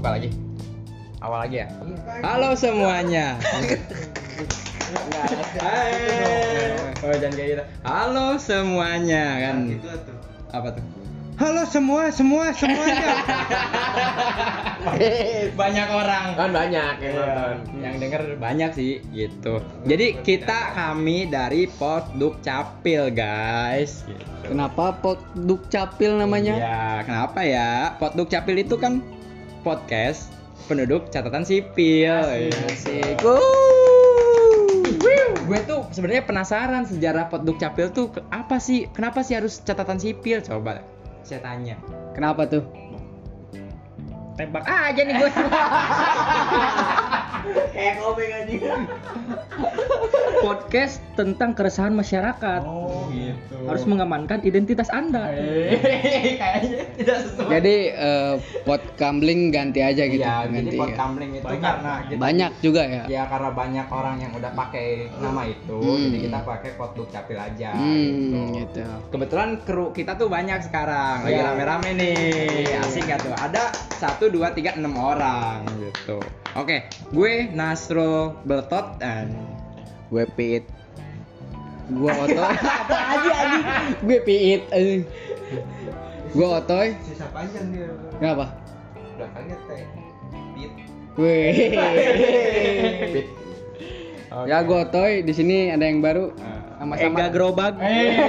buka lagi. Awal lagi ya. Halo semuanya. Hai. Oh, jangan kayak gitu. Halo semuanya kan. Apa tuh? Halo semua, semua, semuanya. banyak orang. Kan banyak yang Iya, nonton. yang denger banyak sih gitu. Jadi kita kami dari Poduk Capil guys. Gitu. Kenapa Poduk Capil namanya? Ya, kenapa ya? Poduk Capil itu kan podcast penduduk catatan sipil. Asik. Gue tuh sebenarnya penasaran sejarah Poduk Capil tuh apa sih? Kenapa sih harus catatan sipil? Coba saya tanya. Kenapa tuh? Tembak aja nih gue. Kayak aja. podcast tentang keresahan masyarakat Oh, gitu. harus mengamankan identitas anda Eh, kayaknya tidak sesuai. Jadi eh, pot gambling ganti aja gitu. Iya, jadi ganti. pot ya. gambling itu karena kita Banyak juga ya. Ya karena banyak orang yang udah pakai nama itu, Hmm. jadi kita pakai pot dukcapil aja Hmm, gitu. gitu. Kebetulan kru kita tuh banyak sekarang, lagi Iya. rame-rame nih, asik gak tuh? Ada satu, dua, tiga, enam orang gitu. Oke, gue Nasro Beltot dan Gue piit. Gue otoy. Apa aja anjing? Gue piit anjing. Gue otoy. Sisa panjang dia. Kenapa? Belakangnya teh. Pit. Wih. Pit. Ya gue otoy. Di sini ada yang baru. Sama-sama. Ega Gerobak Eh,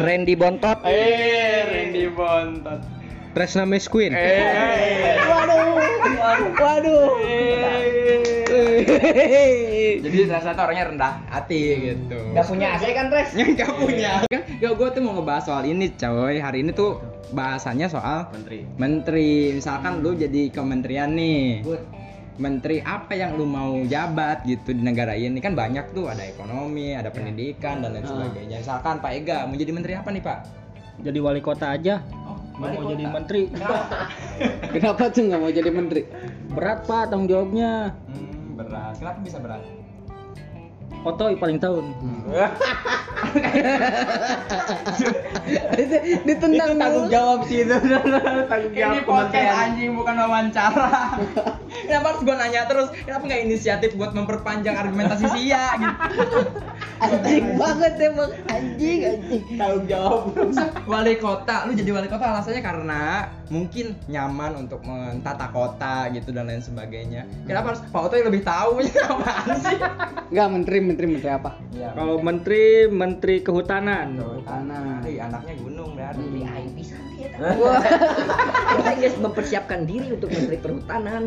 Randy Bontot eh, Randy Bontot. Tresna Mesqueen Eh, Waduh. Waduh. jadi rasa orangnya rendah hati gitu. Gak punya AC kan, Tres? Gak punya. Kan, ya gue tuh mau ngebahas soal ini, coy. Hari ini tuh bahasannya soal Menteri. menteri. Misalkan lu jadi kementerian nih. Menteri apa yang lu mau jabat gitu di negara ini kan banyak tuh ada ekonomi, ada pendidikan dan lain sebagainya. Misalkan Pak Ega mau jadi menteri apa nih Pak? jadi wali kota aja wali mau kota. jadi menteri Kenapa tuh nggak mau jadi menteri? berat pak tanggung jawabnya Hmm, berat. Kenapa bisa berat? Otoy paling tahun Ditendang Tanggung jawab sih itu. Tanggung jawab Ini podcast anjing bukan wawancara. Kenapa harus gue nanya terus? Kenapa nggak inisiatif buat memperpanjang argumentasi Sia gitu? Anjing banget emang. Anjing anjing. Tanggung jawab. wali kota, lu jadi wali kota alasannya karena mungkin nyaman untuk mentata kota gitu dan lain sebagainya. Kenapa harus Pak Oto yang lebih tahu apaan sih? Enggak menteri menteri menteri apa? Ya, kalau menteri menteri kehutanan Tanah. Ih, anaknya gunung berarti. Kita guys mempersiapkan diri untuk menteri perhutanan.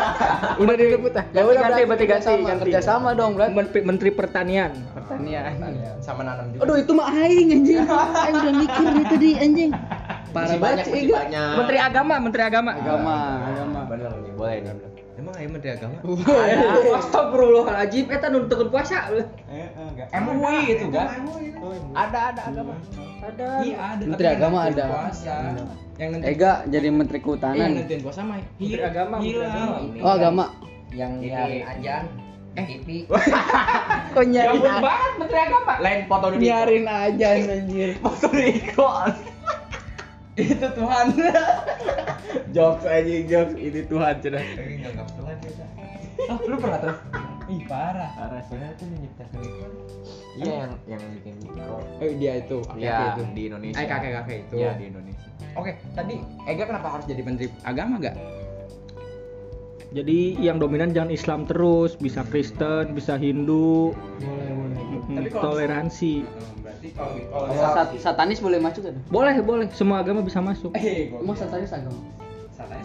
Udah dilebut ah. Ya udah, ganti, berarti ganti, Kerjasama, ganti. Kerjasama dong, Bro. menteri, menteri pertanian Pertanian. Pertanian, sama nanam juga. Aduh itu mah aing anjing. Aing udah mikir dari tadi anjing. Parah banyak, banyak. menteri agama menteri agama Agama, agama. Bener nih, boleh nih. Emang ayo menteri agama? Astagfirullahaladzim, eta nu teu puasa. Eh, enggak. MUI itu kan? Ada ada agama. Ada. Iya, ada. Menteri yang agama ada. Puasa. Yang Ega jadi menteri Eh, yang kehutanan. nentuin puasa mah Menteri agama, menteri hilal. agama. Oh, agama. Yang nyiarin ajan. TV. Kok nyari banget menteri agama. Lain foto dulu. nyarin aja anjir. Foto ikon. Itu Tuhan. Jokes aja jokes ini Tuhan sudah. Enggak Tuhan kita. Oh, lu pernah terus? Ih, parah. Parah sebenarnya tuh menciptakan ikon. Iya yang yang bikin mikro. Eh, dia itu, kakek Iya itu. di Indonesia. Eh, kakek-kakek itu. Iya di Indonesia. Oke, tadi Ega kenapa harus jadi menteri agama gak? Jadi yang dominan jangan Islam terus bisa Kristen bisa Hindu. Boleh, boleh. mm, toleransi. Berarti kalau kalau Kalau sat- satanis boleh masuk kan? boleh boleh. Semua agama bisa masuk. Eh, gua Emang satanis agama? satanis?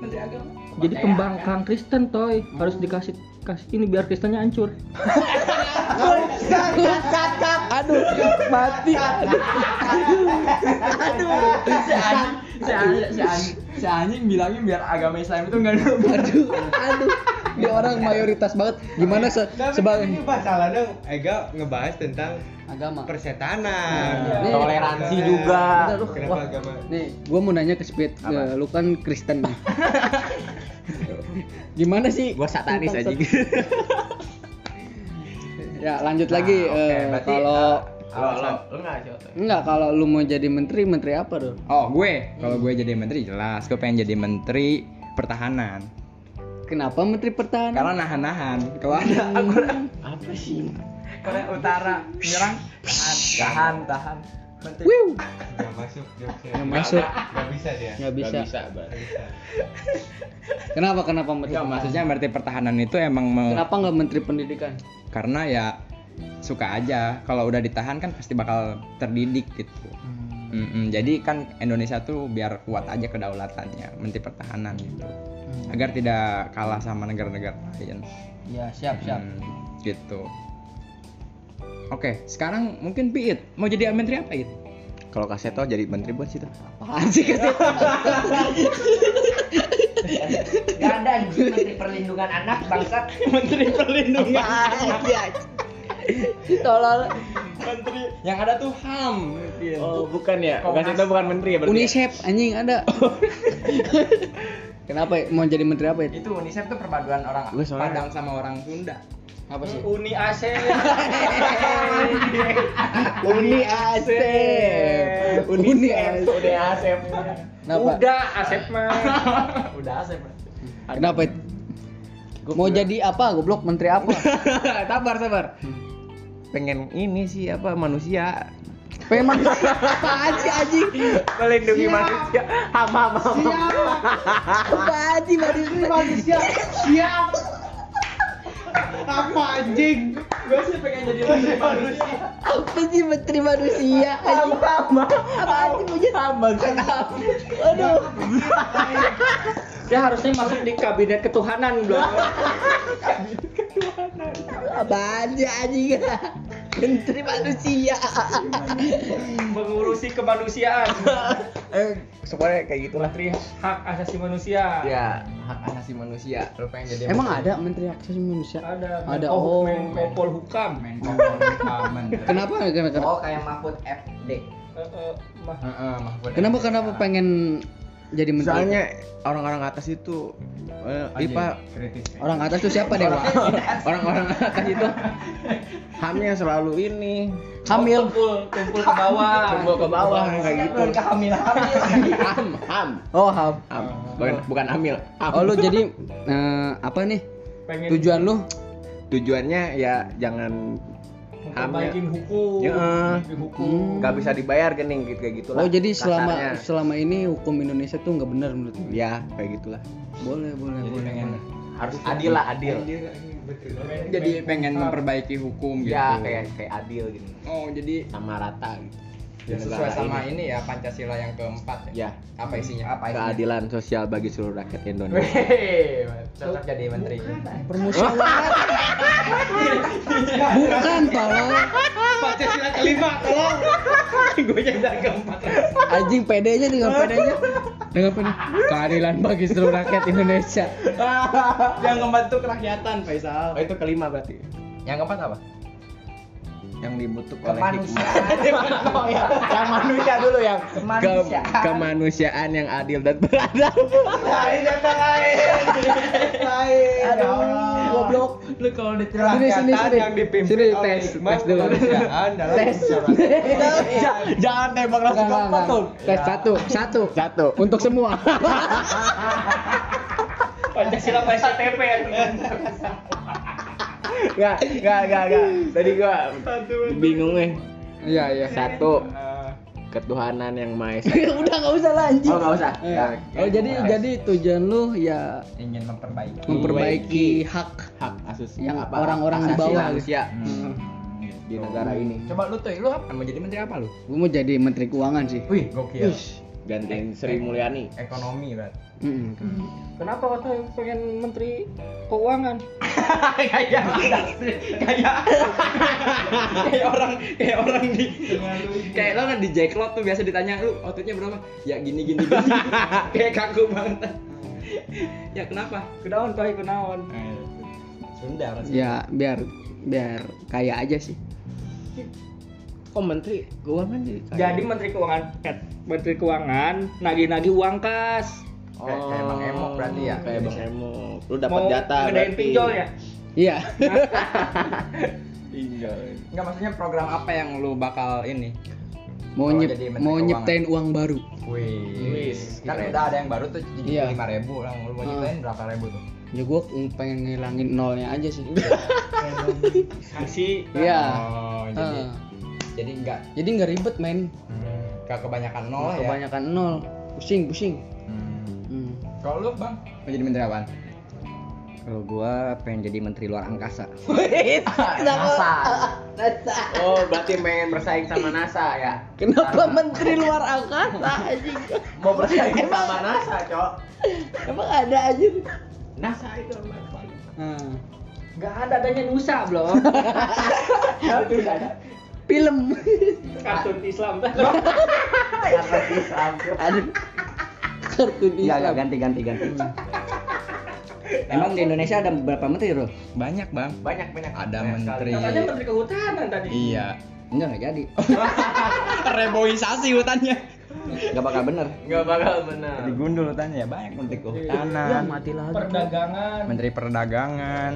Menteri agama. jadi pembangkang Kristen toy. Harus dikasih kasih ini biar Kristennya hancur. Aduh, mati. si anjing, si anjing, si anjing, si anjing bilangnya biar agama Islam itu nggak ada. Aduh, aduh. Dia orang mayoritas banget. Gimana se sebagai masalah dong Ega ngebahas tentang agama? persetanan Nih, Toleransi juga. Bentar, lu. kenapa Wah, agama Nih, gua mau nanya ke Speed, Eh, lu kan Kristen nih. Gimana sih? Gua satanis aja. Ya, lanjut Nah, lagi eh, berarti, kalau Lo lo lo enggak sih? Enggak, kalau lu mau jadi menteri, menteri apa tuh? Oh, gue. Kalau gue jadi menteri jelas, gue pengen jadi menteri pertahanan. Kenapa menteri pertahanan? Karena nahan-nahan. Kalau ada aku Apa sih? Korea Utara menyerang, tahan, tahan, tahan. Menteri. Wiu. Gak masuk jokesnya. Nggak masuk. Gak bisa dia. Nggak bisa. Nggak bisa, bisa. Kenapa kenapa menteri? Enggak, maksudnya menteri pertahanan itu emang Kenapa nggak menteri pendidikan? karena ya suka aja kalau udah ditahan kan pasti bakal terdidik gitu. Mm-mm, jadi kan Indonesia tuh biar kuat aja kedaulatannya, menteri pertahanan gitu. Agar tidak kalah sama negara-negara lain. Ya siap siap. Hmm, gitu. Oke, sekarang mungkin Piit mau jadi menteri apa It? Kalau Kaseto jadi menteri buat situ. Apaan sih kasih? Gak ada anjing menteri perlindungan anak bangsat. menteri perlindungan. Tolol. menteri yang ada tuh HAM. Oh, bukan ya. Komnas. Kaseto bukan menteri ya berarti. UNICEF anjing ada. Kenapa ya? mau jadi menteri apa itu? Itu UNICEF tuh perpaduan orang Padang sama orang Sunda. Apa sih? Uni AC. Uni Asep. Uni Asep. Udah Asep. Kenapa? Udah Asep mah. Udah asep. Kenapa itu? Mau jadi apa? Goblok menteri apa? sabar, sabar. Pengen ini sih apa manusia Pengen manusia apaan sih anjing? melindungi manusia. Ham ham ham. Apaan sih manusia? Manusia. Siap. Apa anjing? Gue sih pengen jadi menteri manusia. Apa sih menteri manusia? Apa? Apaan sih mau jadi apa? Aduh. Dia harusnya masuk di kabinet ketuhanan belum. Apaan sih anjing? Menteri manusia. Mengurusi kemanusiaan. Eh, semuanya kayak gitulah. Menteri hak asasi manusia. Ya, hak asasi manusia. Lu pengen jadi Emang ada menteri hak asasi manusia? Ada. Ada, Menko- oh. Menko Polhukam. Menko Polhukam, menteri. Kenapa? Kenapa? Oh kayak Mahfud FD. Eh, eh, mah- Heeh, Mahfud Kenapa kenapa pengen jadi menteri? Soalnya orang-orang atas itu eh, Anjing, IPA kritis. orang atas tuh siapa dewa? orang-orang atas itu hamil selalu ini Hamil. Tumpul ke bawah. tumbuh ke bawah kayak gitu. Hamil-hamil. Ham, ham, Oh, ham. ham. Bukan, bukan hamil. Ham. Oh lu jadi eh, apa nih? Pengen Tujuan lu? Tujuannya ya jangan hukum. Ya, eh. Memperbaiki hukum. Hmm. nggak bisa dibayar gening gitu kayak gitulah. Oh jadi selama kasarnya. selama ini hukum Indonesia tuh nggak benar menurut lu? ya kayak gitulah. Boleh boleh Jadi boleh. pengen Harus adil lah, adil. jadi pengen memperbaiki hukum gitu. Ya kayak kayak adil gitu. Oh, jadi Sama rata gitu. Ya sesuai sama ini. ini ya Pancasila yang keempat Ya, Apa isinya? Apa isinya? keadilan sosial bagi seluruh rakyat Indonesia. Weh, cocok jadi menteri. Permusyawaratan. Bukan tolong. Pancasila kelima, tolong. Gue yang dari keempat. Anjing pedenya dengan pedenya. Dengan pede. Keadilan bagi seluruh rakyat Indonesia. yang keempat tuh kerakyatan, Faisal. Oh itu kelima berarti. Yang keempat apa? Yang dibentuk oleh Kemanusiaan. hikmah. oh ya, yang manusia dulu yang Kemanusiaan. Ke- kemanusiaan yang adil dan beradab. Lain yang lain. Lain. Aduh, goblok. Lu kalau di Sini, sini, sini. yang dipimpin Sini, oleh tes, tes dulu. dalam Tes. Jangan tembak langsung enggak, enggak. Tes satu, satu. Satu. Untuk semua. Pancasila Pancasila TP ya. Enggak, enggak, enggak, enggak. Tadi gua bingung nih. Iya, iya. Satu. Ketuhanan yang Maha Esa. Udah nggak usah lah anjing. Oh, enggak usah. Eh, Ya, Oh, jadi jadi tujuan lu ya ingin memperbaiki. memperbaiki hak hak asus Yang apa, orang-orang di bawah. manusia Hmm. di negara ini. Coba lu tuh, lu apa? Mau jadi menteri apa lu? Gue mau jadi menteri keuangan sih. Wih, gokil. Gantiin Sri Mulyani. Ekonomi, berarti. Mm-mm. Kenapa waktu pengen menteri keuangan? kayak kayak kayak orang kayak orang di kayak lo kan di jacklot tuh biasa ditanya lu outputnya berapa ya gini gini gini kayak kaku banget ya kenapa Kenaon kau kenaon? Sunda pasti Ya biar biar kaya aja sih. Kok menteri keuangan jadi kaya? Jadi menteri keuangan, eh, menteri keuangan nagih-nagih uang kas. Kayak- kayak Bang Emo berarti ya? Kayak Bang Emo. Lu dapat Mau jatah ngedain berarti. pinjol ya? Iya. Tinggal. Enggak maksudnya program apa yang lu bakal ini? Mau nyip, jadi menteri mau nyiptain uang baru. Wih. Kan udah ada yang baru tuh jadi Iya. lima ribu lah. Lu mau Ah. nyiptain berapa ribu tuh? Ya gue pengen ngilangin nolnya aja sih. Sanksi. Iya. Oh, jadi Ah. Jadi enggak Jadi nggak ribet men. enggak kebanyakan nol ya. Kebanyakan nol. Pusing, pusing. Hmm. Hmm. Kalau lu, Bang, mau jadi menteri apaan? Kalau gua pengen jadi menteri luar angkasa. Kenapa? Oh, berarti pengen bersaing sama NASA ya? Kenapa menteri luar angkasa anjing? Mau bersaing sama NASA, Cok. Emang ada aja. NASA itu apa? Hmm. Gak ada adanya Nusa belum. Film. Kartun Islam. Aduh. Kartun Iya, Islam. ganti ganti ganti. Emang di Indonesia ada berapa menteri, Bro? Banyak, Bang. Banyak banyak. Ada Banyak menteri. Katanya menteri kehutanan tadi. Iya. Enggak, enggak jadi. Reboisasi hutannya. Enggak bakal bener. sekali. Nggak bakal benar. Digundul hutannya ya banyak menteri Ya, kehutanan, mati lagi. Perdagangan. menteri perdagangan,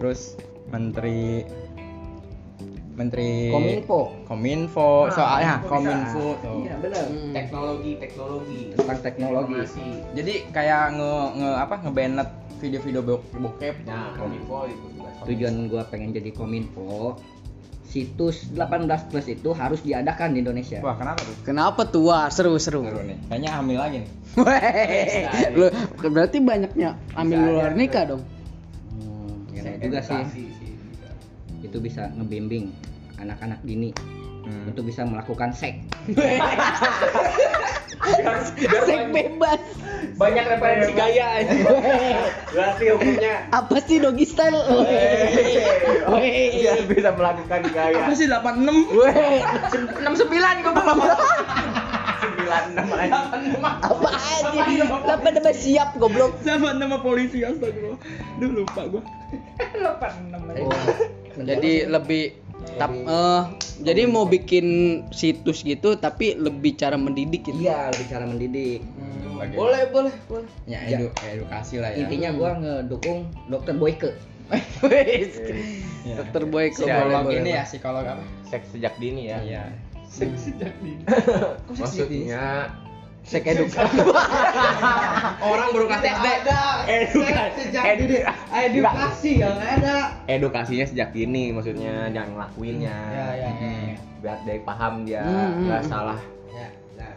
terus menteri menteri Kominfo. Kominfo, Nah, soalnya Kominfo Kominfo tuh. Iya, bener. Hmm. Teknologi, teknologi. Tentang teknologi. Informasi. Jadi kayak nge, nge apa ngebanet video-video bo- bokep. Nah, Kominfo itu juga. Tujuan gua pengen jadi Kominfo. Situs 18 plus itu harus diadakan di Indonesia. Wah, kenapa tuh? Kenapa tuh? Wah, seru seru. Seru nih. Kayaknya hamil lagi nih. Weh, lu berarti banyaknya ambil Bisa luar nikah dong. Hmm, ya juga sih. Sih. Itu bisa ngebimbing anak-anak dini Hmm. untuk bisa melakukan seks. Seks bebas. Banyak referensi gaya aja. Berarti hukumnya Apa sih doggy style? Weh. Weh. biar bisa melakukan gaya. Apa sih 86? Weh. 69 gua belum. 96 aja. Apa aja? Kenapa udah siap goblok? Sama nama polisi astagfirullah. Duh lupa gua. 86. Jadi lebih tap, eh, jadi mau bikin situs gitu tapi lebih cara mendidik gitu. Iya, bicara mendidik. Bagi- Boleh, boleh, boleh. Ya, edu, edukasi lah ya. Intinya gua ngedukung Dokter Boyke. Ya. Dokter Boy ke Psikolog ini ya, psikolog apa? Seks sejak dini ya. Iya. Maksudnya Sek edukasi. Orang baru kasih SD. edukasi. Edu- Edukasi yang ada. Edukasinya sejak dini maksudnya jangan ngelakuinnya. Ya, ya, ya. Biar dia paham dia Hmm, nggak hmm. salah.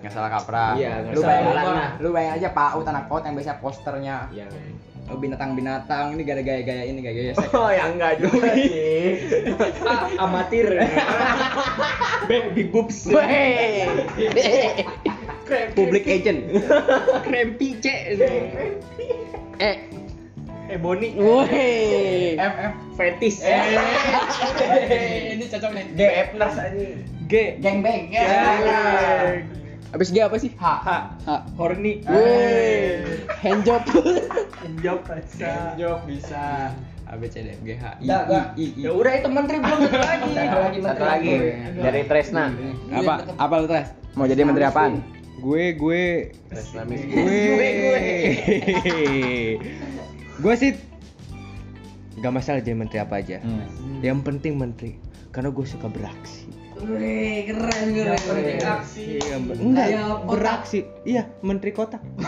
Nggak salah kaprah. Iya, nggak lu bayangin kaprah. aja, lu bayangin aja PAUD anak PAUD yang biasa posternya Yang oh, binatang-binatang ini gaya gaya ini gaya gaya. Oh, yang enggak juga sih. Ah, amatir. Baby boobs. Public agent. Krempi C. Eh, Ebony. weh. F F Fetis. ini cocok nih. GF nurse aja. G. Gangbang. Ya. Habis G apa sih? H. H. H. Horny. Weh. Handjob. Jawab bisa. Jok bisa. A B C D F G H I I. I I. Ya udah itu menteri belum satu lagi. Satu lagi Satu menteri. lagi dari Tresna. Apa? Apa lu Tres? Mau jadi menteri apaan? Gue gue gue gue sih gak masalah jadi menteri apa aja. Hmm. Yang penting menteri karena gue suka beraksi. Wih, keren keren. Penting aksi. Iya, ber- enggak kotak. beraksi. Iya, menteri kota.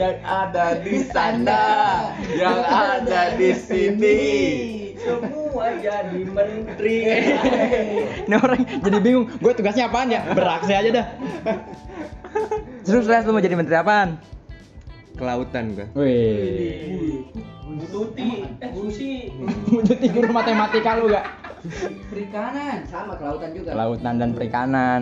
yang ada di sana, yang ada di sini. Semua jadi menteri. Ini orang jadi bingung. Gue tugasnya apaan ya? Beraksi aja dah. Terus Les lu mau jadi menteri apaan? Kelautan gue. Wih. Tuti. Eh, Susi. Jadi guru matematika lu gak? Perikanan sama kelautan juga. Kelautan dan perikanan.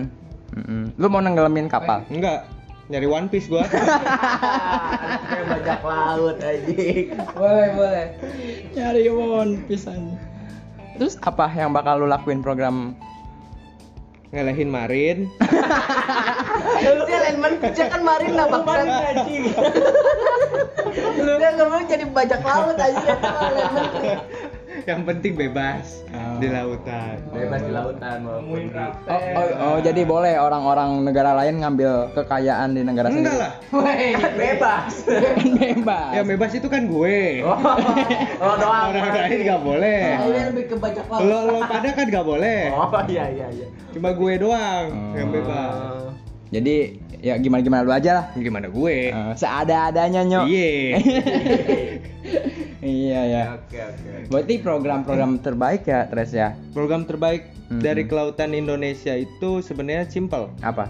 Mm-mm. Lu mau nenggelamin kapal? Enggak, nyari One Piece gua. Kayak bajak laut aja. Boleh, boleh. Nyari One Piece aja. Terus apa yang bakal lu lakuin program Ngalahin Marin. Dia landman kerja kan marin lah bahkan Dia ngomong jadi bajak laut aja. Yang penting bebas Oh. di lautan. Bebas di lautan di Oh, oh, oh, jadi boleh orang-orang negara lain ngambil kekayaan di negara Enggak sendiri? lah. Kan bebas. Bebas. Ya bebas itu kan gue. Oh, oh doang. Orang lain nggak boleh. Lebih ke laut. Lo lo pada kan nggak boleh. Oh iya iya iya. Cuma gue doang Oh. yang bebas. Jadi ya gimana-gimana lu aja lah. Gimana gue? Eh, seada-adanya nyok. Iya. iya ya. Oke oke. Berarti program-program terbaik ya, Tres ya? Program terbaik Mhm. dari kelautan Indonesia itu sebenarnya simple. Apa?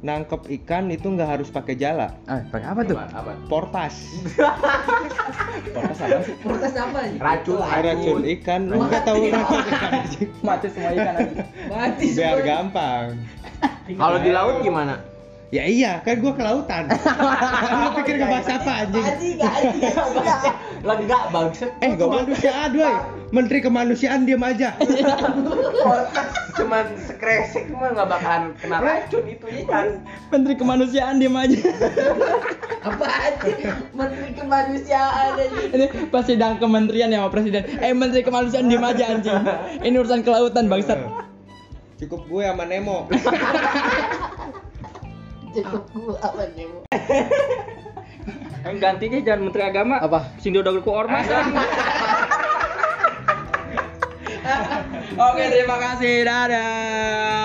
Nangkep ikan itu nggak harus pakai jala, Ah, pakai apa tuh? Apa? apa? portas. Protes apa sih? Protes apa nih? Racun Racun ikan, nggak tahu racun ikan aja. Mati semua ikan aja. Mati Biar gampang. Kalau di laut gimana? Ya iya, kan gua kelautan. Lu pikir nggak bahas apa anjing? Anjing, anjing. Lah enggak bagus. Eh, kemanusiaan, woi. Menteri kemanusiaan diam aja. Cuman sekresek mah nggak bakalan kena racun itu ikan. Menteri kemanusiaan diem aja. Apa anjing? Menteri kemanusiaan anjing. Ini pas sidang kementerian ya sama presiden. Eh menteri kemanusiaan diem aja anjing. Ini urusan kelautan bangsat. Cukup gue sama Nemo. Cukup gua apa nih? Bu? Yang gantinya jangan menteri agama. Apa? Sindo Dagulku Ormas. Oke terima kasih dadah.